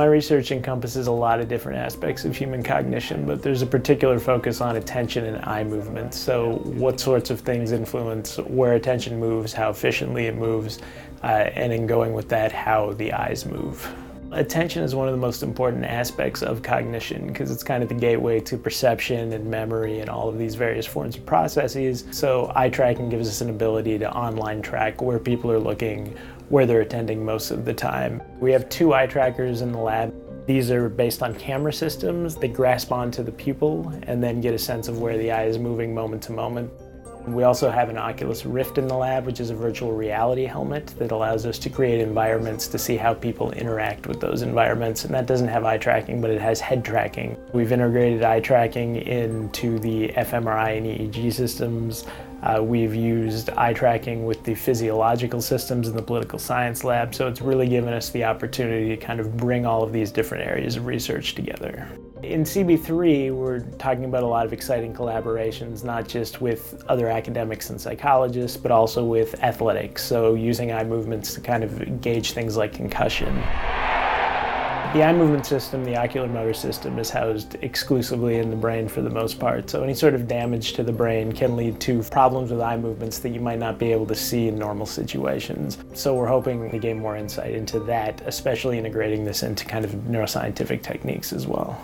my research encompasses a lot of different aspects of human cognition, but there's a particular focus on attention and eye movement. So, what sorts of things influence where attention moves, how efficiently it moves, uh, and in going with that, how the eyes move. Attention is one of the most important aspects of cognition because it's kind of the gateway to perception and memory and all of these various forms of processes. So, eye tracking gives us an ability to online track where people are looking, where they're attending most of the time. We have two eye trackers in the lab. These are based on camera systems. They grasp onto the pupil and then get a sense of where the eye is moving moment to moment. We also have an Oculus Rift in the lab, which is a virtual reality helmet that allows us to create environments to see how people interact with those environments. And that doesn't have eye tracking, but it has head tracking. We've integrated eye tracking into the fMRI and EEG systems. Uh, we've used eye tracking with the physiological systems in the political science lab, so it's really given us the opportunity to kind of bring all of these different areas of research together. In CB3, we're talking about a lot of exciting collaborations, not just with other academics and psychologists, but also with athletics. So, using eye movements to kind of gauge things like concussion. The eye movement system, the ocular motor system, is housed exclusively in the brain for the most part. So, any sort of damage to the brain can lead to problems with eye movements that you might not be able to see in normal situations. So, we're hoping to gain more insight into that, especially integrating this into kind of neuroscientific techniques as well.